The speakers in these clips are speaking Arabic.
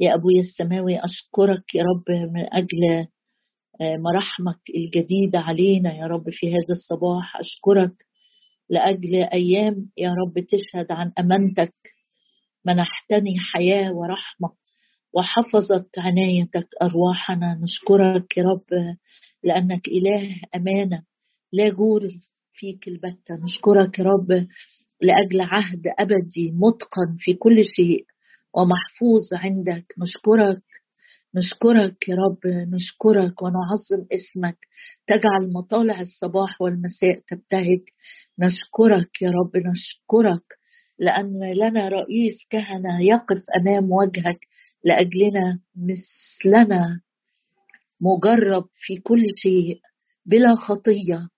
يا أبوي السماوي أشكرك يا رب من أجل آه، مراحمك الجديدة علينا يا رب في هذا الصباح. أشكرك لأجل أيام يا رب تشهد عن أمانتك. منحتني حياة ورحمة وحفظت عنايتك أرواحنا. نشكرك يا رب لأنك إله أمانة لا جور فيك البتة. نشكرك يا رب لأجل عهد أبدي متقن في كل شيء. ومحفوظ عندك. نشكرك. نشكرك يا رب. نشكرك ونعظم اسمك. تجعل مطالع الصباح والمساء تبتهج. نشكرك يا رب. نشكرك لأن لنا رئيس كهنة يقف أمام وجهك لأجلنا مثلنا. مجرب في كل شيء بلا خطية.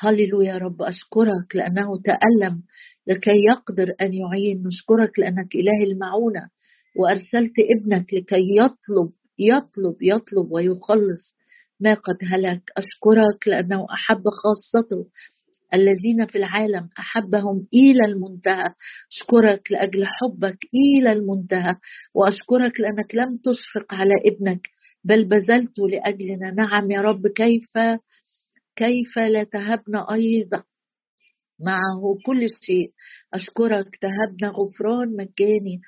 هللويا يا رب أشكرك لأنه تألم لكي يقدر أن يعين. نشكرك لأنك إله المعونة وأرسلت ابنك لكي يطلب يطلب يطلب ويخلص ما قد هلك. أشكرك لأنه أحب خاصته الذين في العالم أحبهم إلى المنتهى. أشكرك لأجل حبك إلى المنتهى وأشكرك لأنك لم تشفق على ابنك بل بذلته لأجلنا. نعم يا رب كيف كيف لا تهبنا أيضا؟ معه كل شيء. أشكرك. تهبنا غفران مجاني.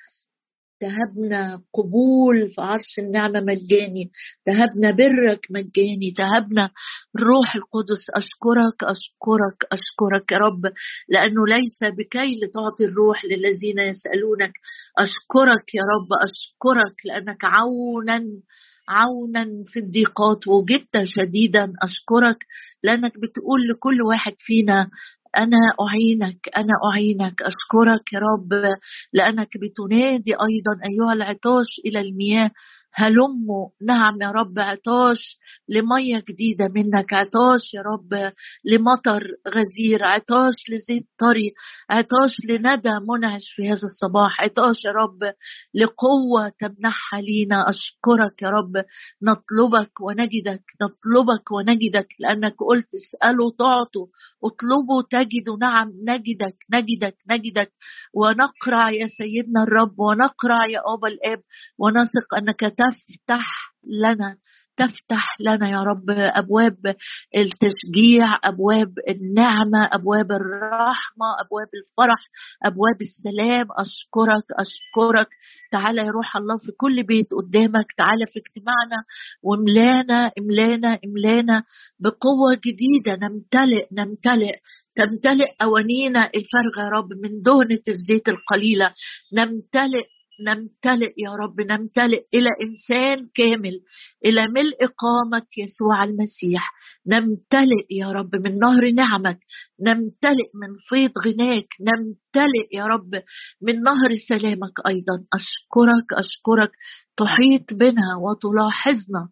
تهبنا قبول في عرش النعمة مجاني. تهبنا برك مجاني. تهبنا الروح القدس. أشكرك أشكرك أشكرك يا رب. لأنه ليس بكي لتعطي الروح للذين يسألونك. أشكرك يا رب. أشكرك لأنك عونا عونا في الضيقات وجدت شديدا أشكرك لأنك بتقول لكل واحد فينا أنا أعينك أنا أعينك أشكرك يا رب لأنك بتنادي أيضا أيها العطاش إلى المياه. هلموا نعم يا رب عطاش لمية جديدة منك عطاش يا رب لمطر غزير عطاش لزيت طري عطاش لندى منعش في هذا الصباح عطاش يا رب لقوة تمنحها لينا. أشكرك يا رب نطلبك ونجدك نطلبك ونجدك لأنك قلت اسألوا تعطوا اطلبوا تجدوا نعم نجدك نجدك نجدك. ونقرع يا سيدنا الرب ونقرع يا أبا الآب ونثق أنك تفتح لنا تفتح لنا يا رب أبواب التشجيع أبواب النعمة أبواب الرحمة أبواب الفرح أبواب السلام. أشكرك أشكرك. تعالى يا روح الله في كل بيت قدامك. تعالى في اجتماعنا. واملانا املانا املانا بقوة جديدة. نمتلئ نمتلئ تمتلئ أوانينا الفارغة يا رب من دهنة الزيت القليلة. نمتلئ نمتلئ يا رب نمتلئ إلى إنسان كامل إلى ملء قامه يسوع المسيح. نمتلئ يا رب من نهر نعمك نمتلئ من فيض غناك نمتلئ يا رب من نهر سلامك أيضا. أشكرك أشكرك. تحيط بنا وتلاحظنا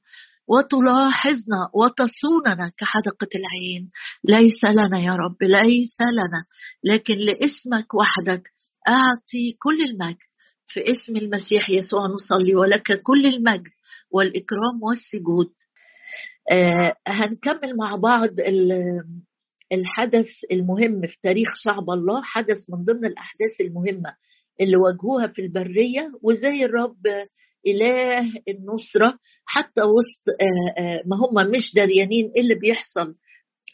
وتلاحظنا وتصوننا كحدقة العين. ليس لنا يا رب ليس لنا لكن لاسمك وحدك أعطي كل المجد. في اسم المسيح يسوع نصلي ولك كل المجد والإكرام والسجود. آه هنكمل مع بعض الحدث المهم في تاريخ شعب الله حدث من ضمن الأحداث المهمة اللي واجهوها في البرية وزي الرب إله النصرة حتى وسط آه آه ما هم مش دريانين إيه اللي بيحصل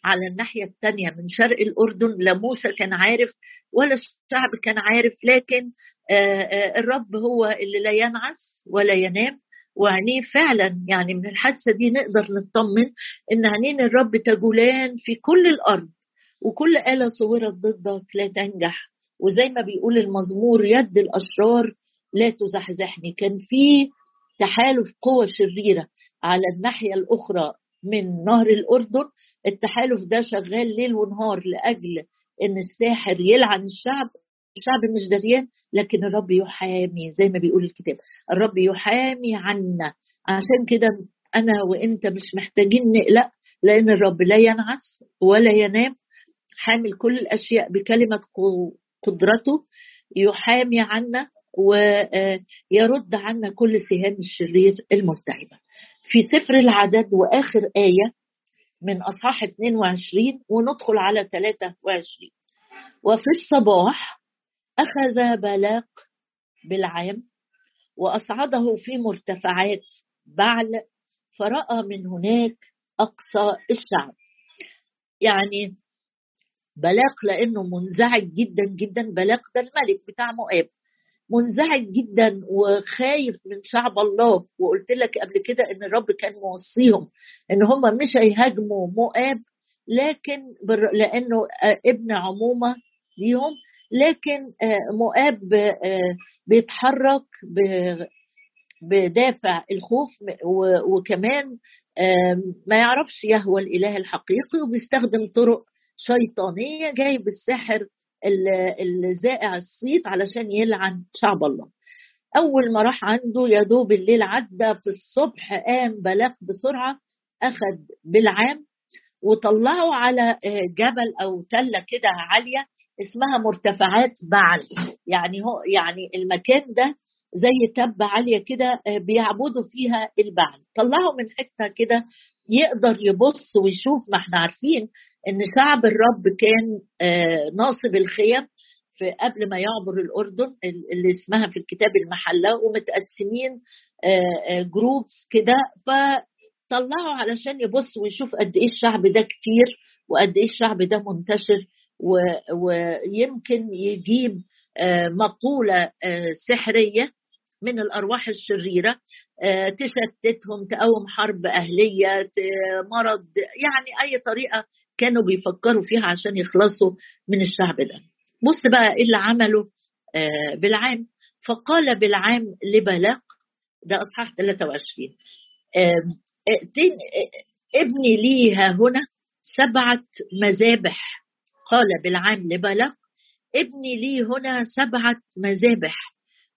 على الناحية الثانية من شرق الأردن لا موسى كان عارف ولا الشعب كان عارف لكن آه، آه، الرب هو اللي لا ينعس ولا ينام. وعينيه فعلا يعني من الحادثة دي نقدر نطمن إن عينين الرب تجولان في كل الأرض وكل آلة صورت ضدك لا تنجح. وزي ما بيقول المزمور يد الأشرار لا تزحزحني. كان في تحالف قوى شريرة على الناحية الأخرى من نهر الأردن التحالف ده شغال ليل ونهار لأجل إن الساحر يلعن الشعب. الشعب مش دريان لكن الرب يحامي زي ما بيقول الكتاب. الرب يحامي عنا. عشان كده أنا وإنت مش محتاجين نقلق لأن الرب لا ينعس ولا ينام. حامل كل الأشياء بكلمة قدرته. يحامي عنا ويرد عنا كل سهام الشرير المستعبة في سفر العدد وآخر آية من أصحاح 22 وندخل على 23 وفي الصباح أخذ بلاق بالعام وأصعده في مرتفعات بعل فرأى من هناك أقصى الشعب. يعني بلاق لأنه منزعج جدا جدا. بلاق ده الملك بتاع مؤاب. منزعج جدا وخايف من شعب الله. وقلت لك قبل كده إن الرب كان موصيهم إن هم مش هيهاجموا مؤاب لكن لأنه ابن عمومة ليهم. لكن مؤاب بيتحرك بدافع الخوف وكمان ما يعرفش يهوى الإله الحقيقي وبيستخدم طرق شيطانية جاي بالسحر الزائع الصيت علشان يلعن شعب الله. أول ما راح عنده يا دوب الليل عدى في الصبح قام بلاق بسرعة اخذ بالعام وطلعوا على جبل أو تلة كده عالية اسمها مرتفعات بعل. يعني هو يعني المكان ده زي تبة عالية كده بيعبدوا فيها البعل. طلعوا من حتة كده يقدر يبص ويشوف ما إحنا عارفين إن شعب الرب كان ناصب الخيم في قبل ما يعبر الأردن اللي اسمها في الكتاب المحلة ومتقسمين جروبس كده. فطلعوا علشان يبص ويشوف قد إيه الشعب ده كتير وقد إيه الشعب ده منتشر ويمكن يجيب مقولة سحرية من الأرواح الشريرة تشتتهم تقوم حرب أهلية مرض يعني أي طريقة كانوا بيفكروا فيها عشان يخلصوا من الشعب ده. بص بقى إيه اللي عمله بالعام فقال بالعام لبلاق ده إصحاح 23 ابني لي ها هنا سبعة مذابح. قال بالعام لبلاق ابني لي هنا سبعة مذابح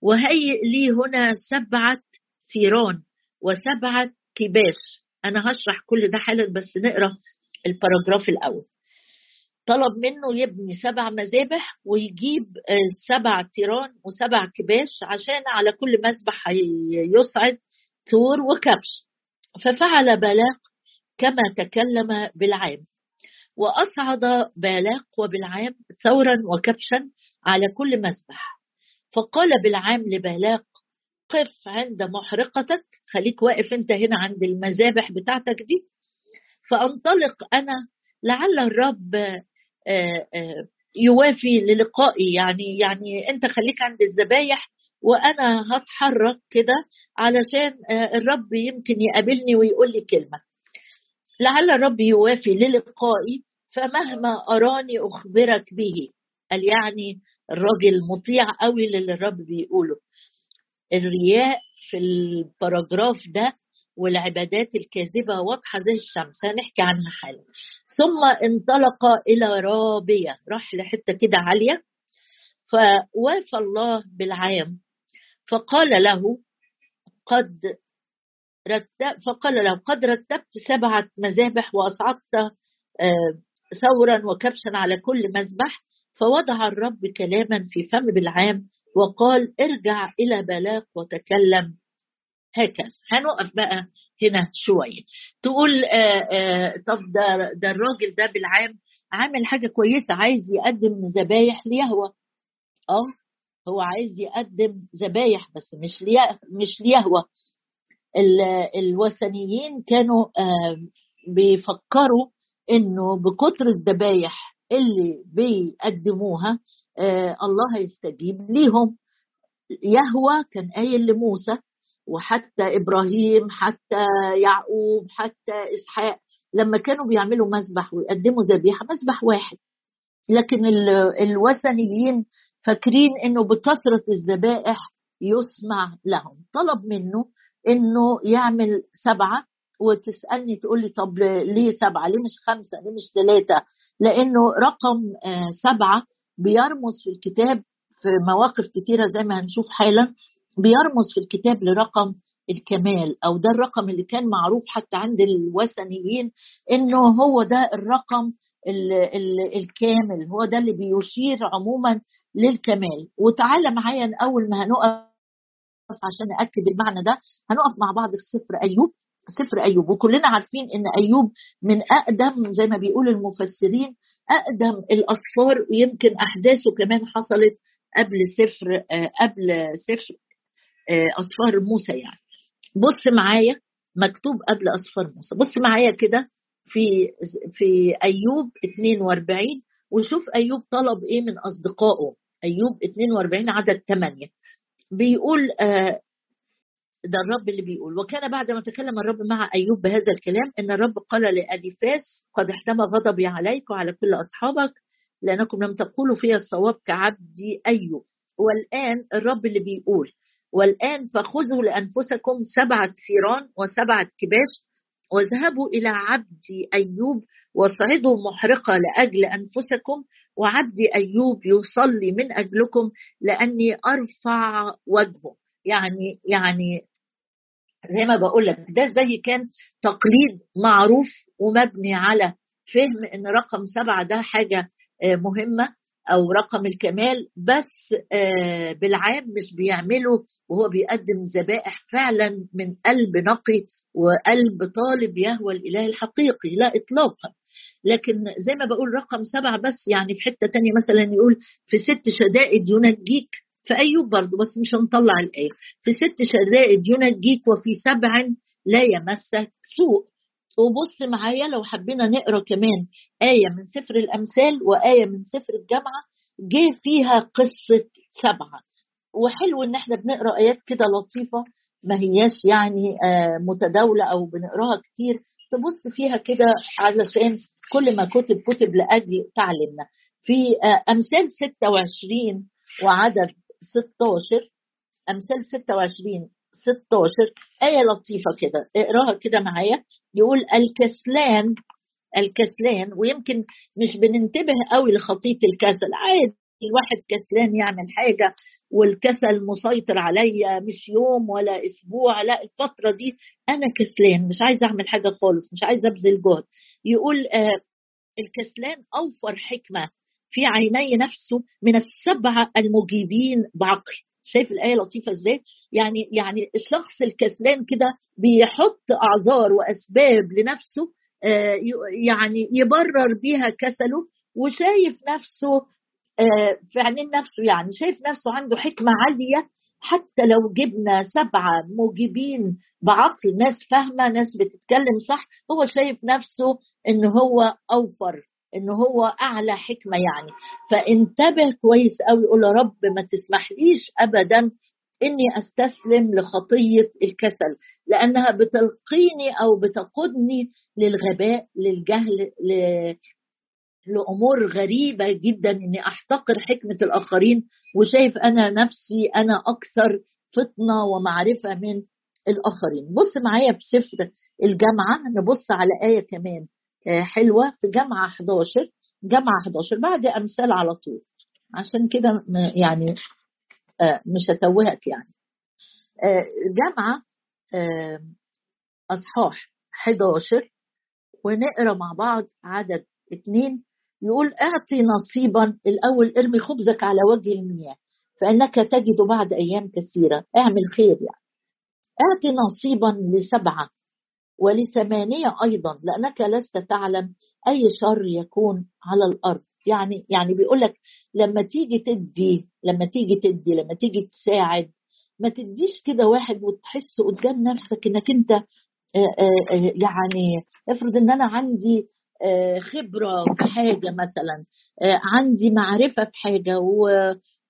وهيئ لي هنا سبعة ثيران وسبعة كباش. أنا هشرح كل ده حالا بس نقرأ ال paragraph الأول. طلب منه يبني سبع مذابح ويجيب سبع تيران وسبع كباش عشان على كل مذبح يصعد ثور وكبش. ففعل بالاق كما تكلم بلعام. وأصعد بالاق وبلعام ثورا وكبشا على كل مذبح فقال بالعام لبلاق قف عند محرقتك. خليك واقف انت هنا عند المذابح بتاعتك دي. فأنطلق أنا لعل الرب يوافي للقائي. يعني يعني أنت خليك عند الذبايح وأنا هتحرك كده علشان الرب يمكن يقابلني ويقول لي كلمة. لعل الرب يوافي للقائي فمهما أراني أخبرك به. قال يعني الراجل مطيع قوي للي الرب بيقوله. الرياء في الباراجراف ده والعبادات الكاذبة واضحة زي الشمس. هنحكي عنها حالا. ثم انطلق إلى رابية. راح لحتة كده عالية. فوافى الله بالعام. فقال له قد رتب فقال له قد رتبت سبعه مذابح وأصعدت ثورا وكبشا على كل مذبح. فوضع الرب كلاما في فم بالعام وقال ارجع إلى بلاق وتكلم. هكذا هنقف بقى هنا شوية تقول آآ آآ طب ده ده الراجل ده بالعام عامل حاجة كويسة عايز يقدم ذبايح ليهوى. آه هو عايز يقدم ذبايح بس مش ليه مش ليهوى. الوثنيين كانوا بيفكروا إنه بكتر الذبايح اللي بيقدموها آه الله هيستجيب ليهم. يهوى كان قايل لموسى وحتى إبراهيم حتى يعقوب حتى إسحاق لما كانوا بيعملوا مذبح ويقدموا ذبيحة مذبح واحد. لكن الوثنيين فاكرين إنه بكثرة الذبائح يسمع لهم. طلب منه إنه يعمل سبعة وتسألني تقول لي طب ليه سبعة؟ ليه مش خمسة؟ ليه مش ثلاثة؟ لأنه رقم سبعة بيرمز في الكتاب في مواقف كتيرة زي ما هنشوف حالا. بيرمز في الكتاب لرقم الكمال أو ده الرقم اللي كان معروف حتى عند الوثنيين إنه هو ده الرقم ال ال الكامل هو ده اللي بيشير عموما للكمال. وتعالى معايا اول ما هنقف عشان ناكد المعنى ده هنقف مع بعض في سفر أيوب سفر أيوب. وكلنا عارفين إن أيوب من أقدم زي ما بيقول المفسرين أقدم الأسفار ويمكن أحداثه كمان حصلت قبل سفر قبل سفر أصفار موسى يعني. بص معايا مكتوب قبل أصفار موسى. بص معايا كده في في أيوب 42 وشوف أيوب طلب إيه من أصدقائه. أيوب 42 عدد 8 بيقول آه ده الرب اللي بيقول وكان بعد ما تكلم الرب مع أيوب بهذا الكلام إن الرب قال لأديفاس قد احتمى غضبي عليك وعلى كل أصحابك لأنكم لم تقولوا في الصواب كعبدي أيوب. والآن الرب اللي بيقول والآن فخذوا لأنفسكم سبعة ثيران وسبعة كباش واذهبوا إلى عبدي أيوب واصعدوا محرقة لأجل أنفسكم وعبدي أيوب يصلي من أجلكم لأني أرفع وجهه. يعني يعني زي ما بقول لك ده زي كان تقليد معروف ومبني على فهم إن رقم سبعة ده حاجة مهمة. أو رقم الكمال بس بالعام مش بيعمله وهو بيقدم ذبائح فعلا من قلب نقي وقلب طالب يهوى الإله الحقيقي لا اطلاقا. لكن زي ما بقول رقم سبعة بس يعني في حتة تانية مثلا يقول في ست شدائد ينجيك في أيوب برضه بس مش هنطلع الآية. في ست شدائد ينجيك وفي سبع لا يمسك سوء. وبص معايا لو حبينا نقرأ كمان آية من سفر الأمثال وآية من سفر الجامعة جه فيها قصة سبعة. وحلو إن إحنا بنقرأ آيات كده لطيفة ما هياش يعني متداولة أو بنقراها كتير. تبص فيها كده علشان كل ما كتب كتب لأجل تعلمنا في أمثال 26 وعدد 16 أمثال 26 16 آية لطيفة كده. اقراها كده معايا. يقول الكسلان الكسلان ويمكن مش بننتبه قوي لخطية الكسل. عادي الواحد كسلان يعمل حاجة والكسل مسيطر عليا مش يوم ولا أسبوع لا الفترة دي أنا كسلان مش عايز أعمل حاجة خالص مش عايز أبذل جهد. يقول آه الكسلان أوفر حكمة في عيني نفسه من السبعة المجيبين بعقل. شايف الآية لطيفة إزاي؟ يعني يعني الشخص الكسلان كده بيحط أعذار وأسباب لنفسه آه يعني يبرر بيها كسله وشايف نفسه آه في عينين نفسه يعني شايف نفسه عنده حكمة عالية حتى لو جبنا سبعة موجبين بعقل ناس فاهمة ناس بتتكلم صح هو شايف نفسه إن هو أوفر إن هو أعلى حكمة يعني. فانتبه كويس قوي قول يا رب ما تسمحليش ابدا إني أستسلم لخطية الكسل لأنها بتلقيني أو بتقودني للغباء للجهل ل... لأمور غريبة جدا. إني أحتقر حكمة الآخرين وشايف أنا نفسي أنا أكثر فطنة ومعرفة من الآخرين. بص معايا في سفر الجامعة نبص على آية كمان. حلوة في جامعة 11 جامعة 11 بعد أمثال على طول. عشان كده يعني مش هتوهك يعني. جامعة أصحاح 11 ونقرأ مع بعض عدد اثنين يقول أعطي نصيبا الأول ارمي خبزك على وجه المياه فإنك تجد بعد أيام كثيرة. اعمل خير يعني. أعطي نصيبا لسبعة ولثمانية أيضا لأنك لست تعلم أي شر يكون على الأرض. يعني يعني بيقول لك لما تيجي تدي لما تيجي تدي لما تيجي تساعد ما تديش كده واحد وتحس قدام نفسك إنك أنت يعني افرض إن أنا عندي خبرة في حاجة مثلا عندي معرفة في حاجة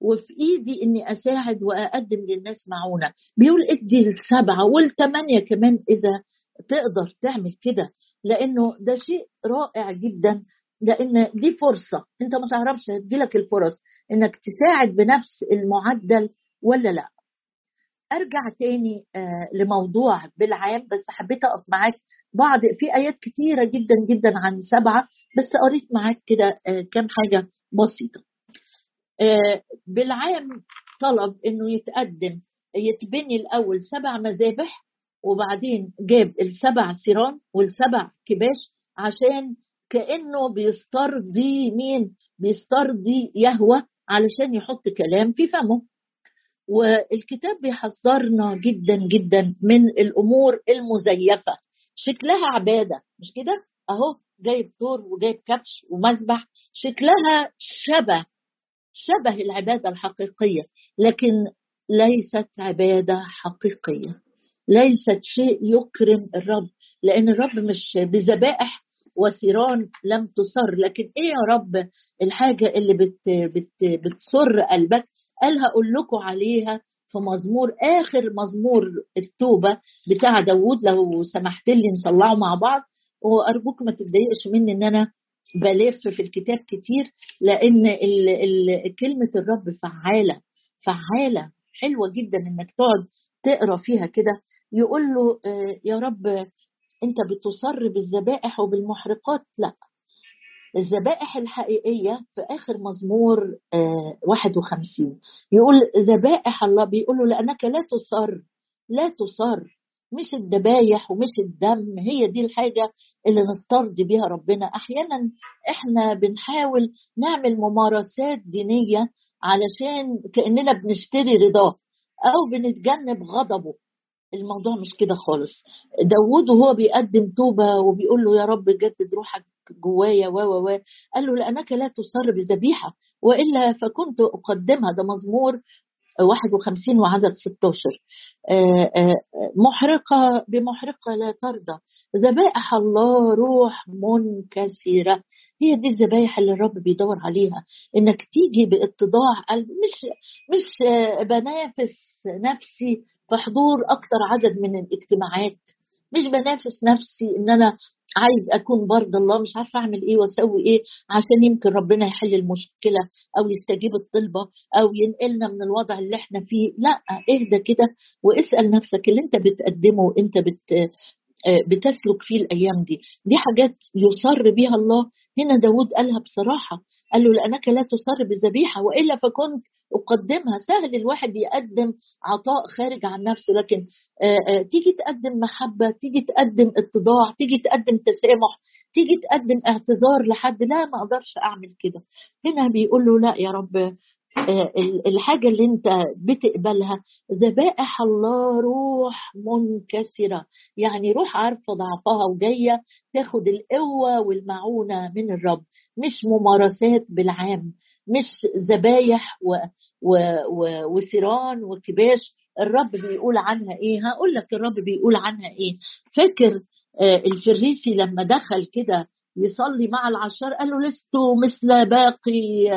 وفي إيدي إني أساعد وأقدم للناس معونة. بيقول ادي السبعة والثمانية كمان إذا تقدر تعمل كده لأنه ده شيء رائع جدا لأن دي فرصة. أنت ما تعرفش هتجيلك الفرص إنك تساعد بنفس المعدل ولا لأ. أرجع تاني آه لموضوع بالعام بس حبيت أقف معاك. بعض في آيات كتيرة جدا جدا عن سبعة بس قريت معاك كده آه كام حاجة بسيطة. آه بالعام طلب إنه يتقدم يتبني الأول سبع مذابح وبعدين جاب السبع ثيران والسبع كباش عشان كأنه بيسترضي مين؟ بيسترضي يهوى علشان يحط كلام في فمه. والكتاب بيحذرنا جدا جدا من الأمور المزيفة. شكلها عبادة مش كده؟ أهو جايب دور وجايب كبش ومذبح شكلها شبه شبه العبادة الحقيقية لكن ليست عبادة حقيقية. ليست شيء يكرم الرب لأن الرب مش بذبائح وثيران لم تصر. لكن إيه يا رب الحاجة اللي بت بت بتسر قلبك؟ قال هقول لكم عليها في مزمور آخر مزمور التوبة بتاع داوود لو سمحت لي نطلعه مع بعض. وأرجوك ما تتضايقش مني إن أنا بلف في الكتاب كتير لأن ال ال كلمة الرب فعالة فعالة حلوة جدا إنك تقعد تقرأ فيها كده يقول له آه، يا رب أنت بتصر بالذبائح وبالمحرقات؟ لا. الذبائح الحقيقية في آخر مزمور 51 آه، يقول ذبائح الله بيقول له لأنك لا تصر لا تصر. مش الذبايح ومش الدم هي دي الحاجة اللي نسترضي بيها ربنا. أحيانا إحنا بنحاول نعمل ممارسات دينية علشان كأننا بنشتري رضاه أو بنتجنب غضبه. الموضوع مش كده خالص. داوود وهو بيقدم توبة وبيقول له يا رب جدد روحك جوايا و و و. قال له لأنك لا تصر بذبيحة وإلا فكنت أقدمها. ده مزمور 51 وعدد 16 آه، آه، محرقة بمحرقة لا ترضى. ذبائح الله روح منكسرة. هي دي الذبايح اللي الرب بيدور عليها. إنك تيجي بإتضاع قلب. مش مش آه، بنافس نفسي في حضور أكتر عدد من الاجتماعات. مش بنافس نفسي إن أنا عايز أكون برضه الله مش عارفة أعمل إيه وأسوي إيه عشان يمكن ربنا يحل المشكلة أو يستجيب الطلبة أو ينقلنا من الوضع اللي إحنا فيه. لا اهدى كده واسأل نفسك اللي أنت بتقدمه انت بت بتسلك فيه الأيام دي. دي حاجات يصر بها الله. هنا داود قالها بصراحة قال له لأنك لا تصر بالذبيحة وإلا فكنت أقدمها. سهل الواحد يقدم عطاء خارج عن نفسه لكن تيجي تقدم محبة تيجي تقدم اتضاع تيجي تقدم تسامح تيجي تقدم اعتذار لحد لا ما أقدرش أعمل كده. هنا بيقول له لا يا رب الحاجة اللي انت بتقبلها ذبائح الله روح منكسرة. يعني روح عارفة ضعفها وجاية تاخد القوة والمعونة من الرب. مش ممارسات بالعام مش ذبايح و... و... و... وسيران وكباش. الرب بيقول عنها إيه؟ هقول لك الرب بيقول عنها إيه. فاكر آه، الفريسي لما دخل كده يصلي مع العشار قال له لست مثل باقي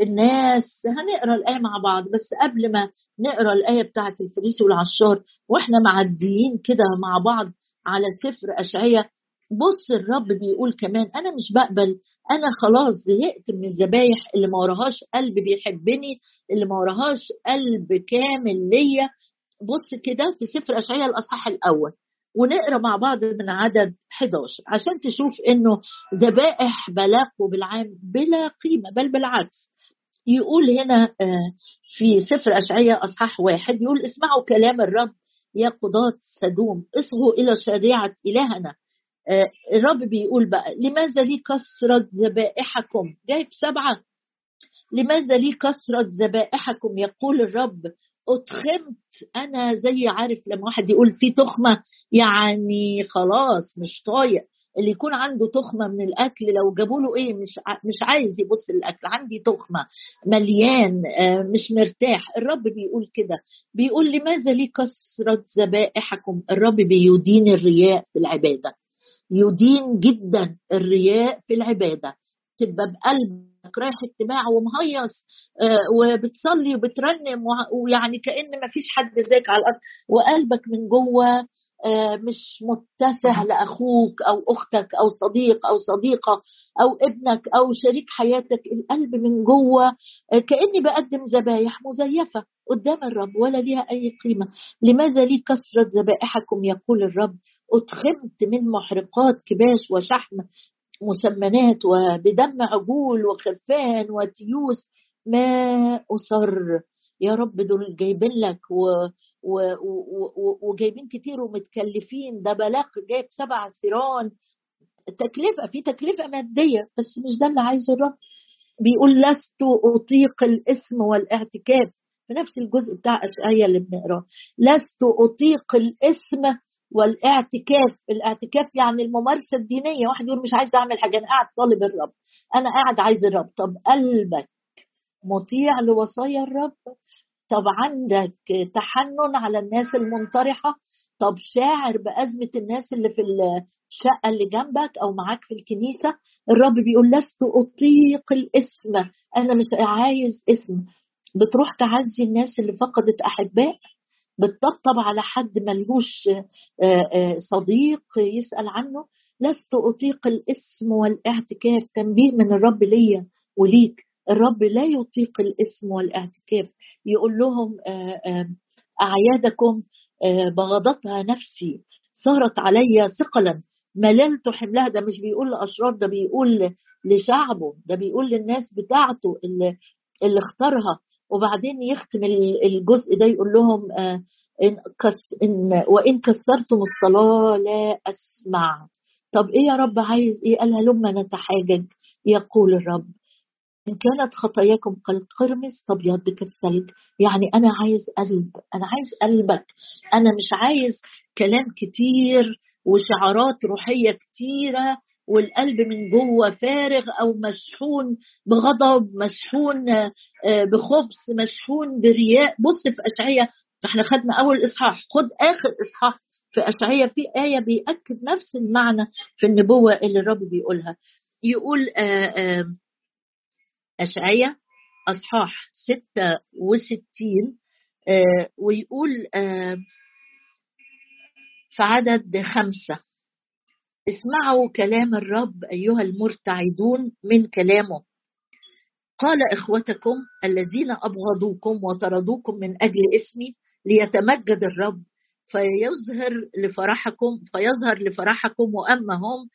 الناس. هنقرأ الآية مع بعض بس قبل ما نقرأ الآية بتاعه الفريسي والعشار وإحنا معديين كده مع بعض على سفر اشعياء بص الرب بيقول كمان أنا مش بقبل أنا خلاص زهقت من الذبايح اللي ما وراهاش قلب بيحبني اللي ما وراهاش قلب كامل ليا. بص كده في سفر اشعياء الأصحاح الأول. ونقرأ مع بعض من عدد 11 عشان تشوف إنه ذبائح بلاق بالعام بلا قيمة بل بالعكس. يقول هنا آه، في سفر اشعياء أصحاح واحد يقول اسمعوا كلام الرب يا قضاة سدوم اصغوا إلى شريعة إلهنا. آه، الرب بيقول بقى لماذا لي كثرة ذبائحكم؟ جايب سبعة. لماذا لي كثرة ذبائحكم؟ يقول الرب اتخمت أنا زي عارف لما واحد يقول في تخمة يعني خلاص مش طايق. اللي يكون عنده تخمة من الأكل لو جابوا له إيه مش مش عايز يبص للأكل عندي تخمة مليان آه، مش مرتاح. الرب بيقول كده. بيقول لماذا لي كثرة ذبائحكم؟ الرب بيدين الرياء في العبادة. يدين جدا الرياء في العبادة. تبقى بقلبك رايح اجتماع ومهيص آه، وبتصلي وبترنم ويعني كأن ما فيش حد زيك على الأرض. وقلبك من جوه آه، مش متسع لأخوك أو أختك أو صديق أو صديقة أو ابنك أو شريك حياتك. القلب من جوه آه، كأني بقدم ذبايح مزيفة قدام الرب ولا ليها أي قيمة. لماذا لي كثرة ذبائحكم؟ يقول الرب. اتخمت من محرقات كباش وشحم مسمنات وبدم عجول وخرفان وتيوس ما أصر. يا رب دول جايبين لك و... و... و... وجايبين كتير ومتكلفين. ده بلاغ جايب سبع سيران. تكلفة في تكلفة مادية بس مش ده اللي عايزه الرب. بيقول لست أطيق الإثم والاعتكاف. في نفس الجزء بتاع أشعية اللي بنقراه. لست أطيق الإثم والاعتكاف الاعتكاف يعني الممارسة الدينية. واحد يقول مش عايز أعمل حاجة أنا قاعد طالب الرب. أنا قاعد عايز الرب. طب قلبك مطيع لوصايا الرب؟ طب عندك تحنن على الناس المنطرحة؟ طب شاعر بأزمة الناس اللي في الشقة اللي جنبك أو معاك في الكنيسة؟ الرب بيقول لست أطيق الاسم. أنا مش عايز اسم. بتروح تعزي الناس اللي فقدت أحباء بتطبطب على حد ملهوش آه، آه، صديق يسأل عنه لست أطيق الاسم والاعتكاف تنبيه من الرب ليا وليك. الرب لا يطيق الاسم والاعتكاف. يقول لهم آه، أعيادكم بغضتها نفسي صارت علي ثقلا. مللت حملها ده مش بيقول لأشرار ده بيقول لشعبه ده بيقول للناس بتاعته اللي, اللي اختارها. وبعدين يختم الجزء ده يقول لهم آه، إن, كس إن وإن كسرتم الصلاة لا أسمع. طب إيه يا رب عايز إيه؟ قالها لما نتحاجج يقول الرب. إن كانت خطاياكم كالقرمز تبيض كالثلج. يعني أنا عايز قلب أنا عايز قلبك. أنا مش عايز كلام كتير وشعارات روحية كتيرة. والقلب من جوه فارغ أو مشحون بغضب مشحون آه، بخبث مشحون برياء. بص في اشعياء إحنا خدنا أول إصحاح. خد آخر إصحاح في اشعياء في آية بيأكد نفس المعنى في النبوة اللي الرب بيقولها. يقول آه، آه، اشعياء أصحاح 66 ويقول في عدد خمسة. اسمعوا كلام الرب أيها المرتعدون من كلامه. قال إخوتكم الذين أبغضوكم وطردوكم من أجل اسمي ليتمجد الرب فيظهر لفرحكم فيظهر لفرحكم واما هم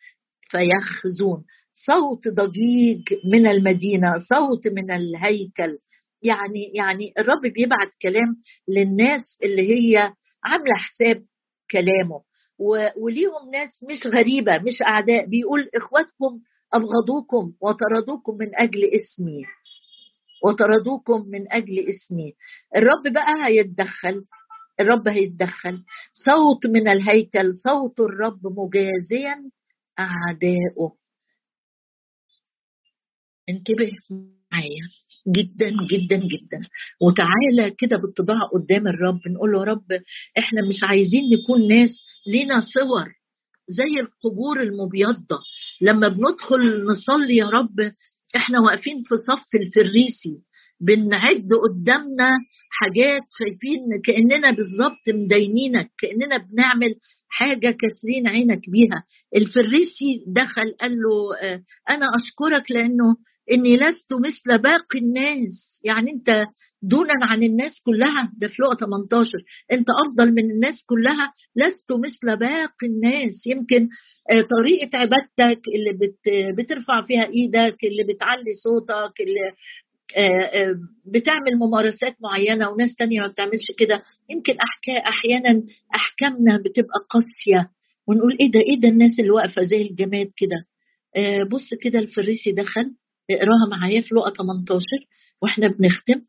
فيخزون. صوت ضجيج من المدينة صوت من الهيكل. يعني يعني الرب بيبعت كلام للناس اللي هي عاملة حساب كلامه. وليهم ناس مش غريبة مش أعداء. بيقول إخواتكم أبغضوكم وطردوكم من أجل اسمي. وطردوكم من أجل اسمي. الرب بقى هيتدخل الرب هيتدخل. صوت من الهيكل صوت الرب مجازيا اعدائه انتبه معايا. جدا جدا جدا. وتعالى كده باتضاع قدام الرب. نقول له رب إحنا مش عايزين نكون ناس لينا صور زي القبور المبيضة. لما بندخل نصلي يا رب إحنا واقفين في صف الفريسي بنعد قدامنا حاجات شايفين كأننا بالظبط مدينينك كأننا بنعمل حاجة كاسرين عينك بيها. الفريسي دخل قال له آه، أنا أشكرك لأنه إني لست مثل باقي الناس. يعني أنت دونا عن الناس كلها. ده في لقطه 18 أنت أفضل من الناس كلها. لست مثل باقي الناس. يمكن آه، طريقة عبادتك اللي بت بترفع فيها إيدك اللي بتعلي صوتك اللي آه، آه، بتعمل ممارسات معينة وناس تانية ما بتعملش كده. يمكن أحكا أحيانا أحكامنا بتبقى قاسية. ونقول إيه ده؟ إيه ده الناس اللي واقفة زي الجماد كده؟ بص كده الفريسي دخل. اقراها معايا في لقا 18 وإحنا بنختم.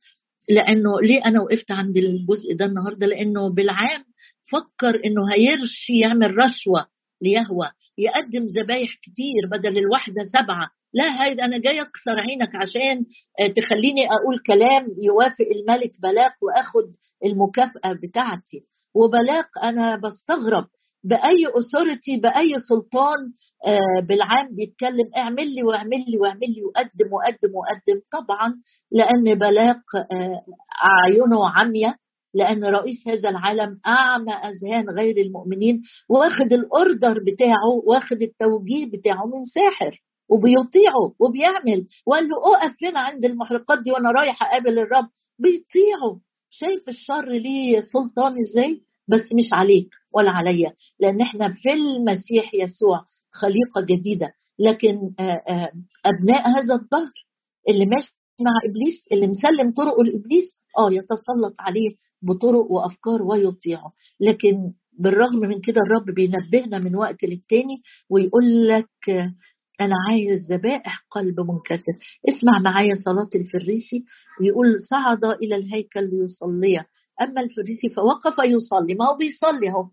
لأنه ليه أنا وقفت عند الجزء ده النهارده؟ لأنه بالعام فكر إنه هيرشي يعمل رشوة ليهوى يقدم ذبايح كتير بدل الواحدة سبعة. لا هيدا أنا جاي أكسر عينك عشان آه، تخليني أقول كلام يوافق الملك بلاق وآخد المكافأة بتاعتي. وبلاق أنا بستغرب بأي اثورتي بأي سلطان آه، بالعام بيتكلم اعمل لي واعمل لي واعمل لي وقدم وقدم وقدم. طبعا لأن بلاق آه، أعينه عمية لأن رئيس هذا العالم أعمى أذهان غير المؤمنين واخد الأوردر بتاعه واخد التوجيه بتاعه من ساحر وبيطيعه وبيعمل. وقال له اقف هنا عند المحرقات دي وأنا رايح أقابل الرب. بيطيعه. شايف الشر ليه سلطان إزاي؟ بس مش عليك ولا عليا لأن إحنا في المسيح يسوع خليقة جديدة. لكن آه، آه، أبناء هذا الظهر اللي ماشي مع إبليس اللي مسلم طرقه لإبليس آه يتسلط عليه بطرق وأفكار ويطيعه. لكن بالرغم من كده الرب بينبهنا من وقت للتاني ويقول لك أنا عايز ذبائح قلب منكسر. اسمع معايا صلاة الفريسي يقول صعد إلى الهيكل ليصلي. أما الفريسي فوقف يصلي. ما هو بيصلي أهو.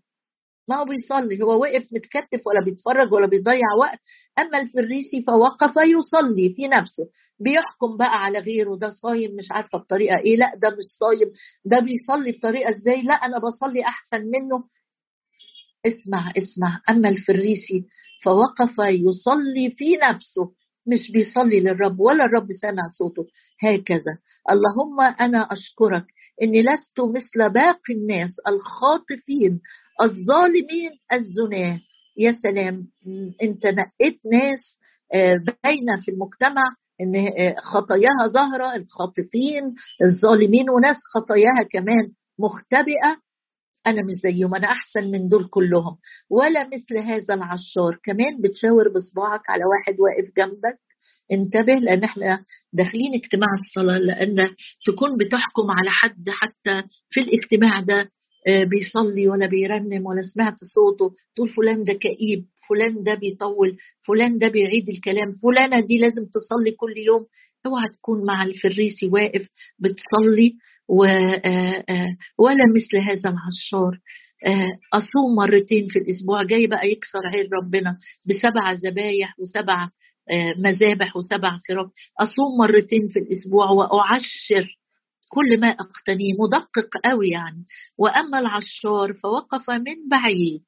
ما هو بيصلي. هو وقف متكتف ولا بيتفرج ولا بيضيع وقت. أما الفريسي فوقف يصلي في نفسه. بيحكم بقى على غيره. ده صايم مش عارفة بطريقة إيه. لا ده مش صايم. ده بيصلي بطريقة إزاي؟ لا أنا بصلي أحسن منه. اسمع اسمع. أما الفريسي فوقف يصلي في نفسه. مش بيصلي للرب ولا الرب سامع صوته. هكذا. اللهم أنا أشكرك إني لست مثل باقي الناس الخاطفين الظالمين الزناة. يا سلام. أنت نقيت ناس آه، باينة في المجتمع إن آه، خطاياها ظاهرة الخاطفين الظالمين وناس خطاياها كمان مختبئة. أنا مش زيهم أنا أحسن من دول كلهم. ولا مثل هذا العشار. كمان بتشاور بصباعك على واحد واقف جنبك. انتبه لأن إحنا داخلين اجتماع الصلاة لأن تكون بتحكم على حد حتى في الاجتماع ده آه، بيصلي ولا بيرنم ولا سمعت صوته. تقول فلان ده كئيب فلان ده بيطول فلان ده بيعيد الكلام فلانة دي لازم تصلي كل يوم. اوعى تكون مع الفريسي واقف بتصلي. ولا مثل هذا العشار أصوم مرتين في الأسبوع جاي بقى يكسر عين ربنا بسبع ذبايح وسبع مذابح وسبع خراف أصوم مرتين في الأسبوع وأعشر كل ما أقتنيه مدقق قوي يعني. وأما العشار فوقف من بعيد.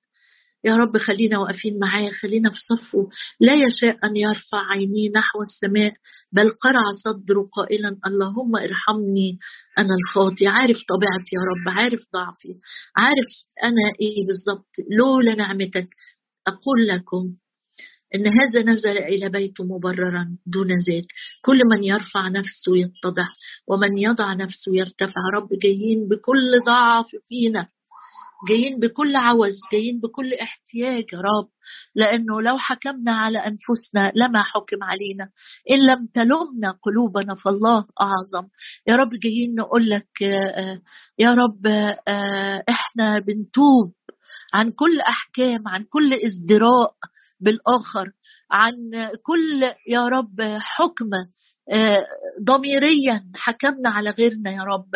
يا رب خلينا واقفين معاه خلينا في صفه. لا يشاء أن يرفع عينيه نحو السماء بل قرع صدره قائلا اللهم ارحمني أنا الخاطي عارف طبيعتي يا رب عارف ضعفي. عارف أنا إيه بالظبط. لولا نعمتك أقول لكم إن هذا نزل إلى بيته مبررا دون ذات كل من يرفع نفسه يتضع ومن يضع نفسه يرتفع. رب جايين بكل ضعف فينا. جايين بكل عوز جايين بكل احتياج يا رب لأنه لو حكمنا على أنفسنا لما حكم علينا إن لم تلمنا قلوبنا فالله أعظم. يا رب جايين نقول لك آه، يا رب آه، إحنا بنتوب عن كل أحكام عن كل ازدراء بالآخر عن كل يا رب حكم ضميريا حكمنا على غيرنا يا رب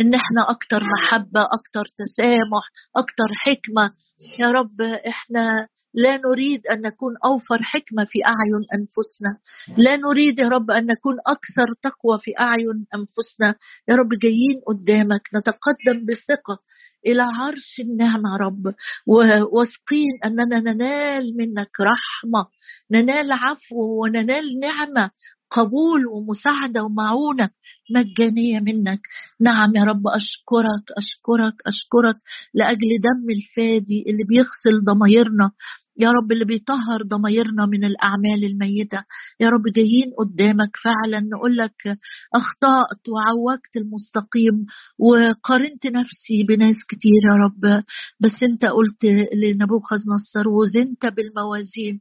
إن إحنا أكتر محبة أكتر تسامح أكتر حكمة. يا رب إحنا لا نريد أن نكون أوفر حكمة في أعين أنفسنا. لا نريد يا رب أن نكون أكثر تقوى في أعين أنفسنا. يا رب جايين قدامك. نتقدم بثقة إلى عرش النعمه رب وواثقين أننا ننال منك رحمة ننال عفو وننال نعمة. قبول ومساعدة ومعونة. مجانية منك. نعم يا رب أشكرك أشكرك أشكرك لأجل دم الفادي اللي بيغسل ضمايرنا. يا رب اللي بيطهر ضمايرنا من الأعمال الميتة. يا رب جايين قدامك فعلا نقول لك أخطأت وعوجت المستقيم وقارنت نفسي بناس كتير يا رب. بس أنت قلت لنبوخذ نصر وزنت بالموازين.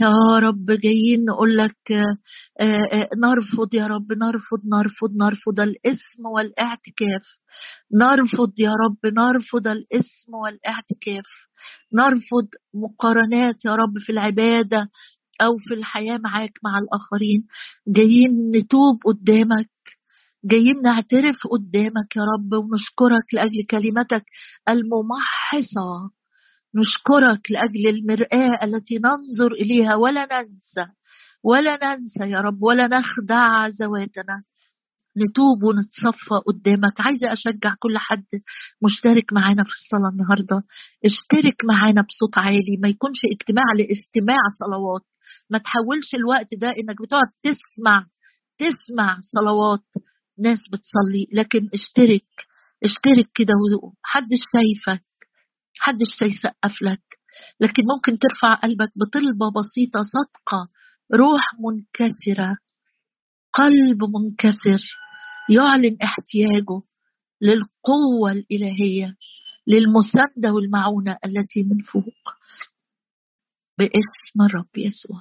يا رب جايين نقول لك آه، آه، نرفض يا رب نرفض نرفض نرفض الاسم والإعتكاف. نرفض يا رب نرفض الاسم والإعتكاف. نرفض مقارنات يا رب في العبادة أو في الحياة معاك مع الآخرين. جايين نتوب قدامك جايين نعترف قدامك يا رب ونشكرك لأجل كلمتك الممحصة. نشكرك لأجل المرآة التي ننظر إليها ولا ننسى ولا ننسى يا رب ولا نخدع ذواتنا. نتوب ونتصفى قدامك. عايزة أشجع كل حد مشترك معانا في الصلاة النهاردة. اشترك معانا بصوت عالي. ما يكونش اجتماع لاستماع صلوات. ما تحولش الوقت ده إنك بتقعد تسمع تسمع صلوات. ناس بتصلي. لكن اشترك اشترك كده ومحدش شايفك. محدش هيسقف لك. لكن ممكن ترفع قلبك بطلبة بسيطة صدقة روح منكسرة قلب منكسر يعلن احتياجه للقوة الإلهية للمساندة والمعونة التي من فوق. باسم الرب يسوع.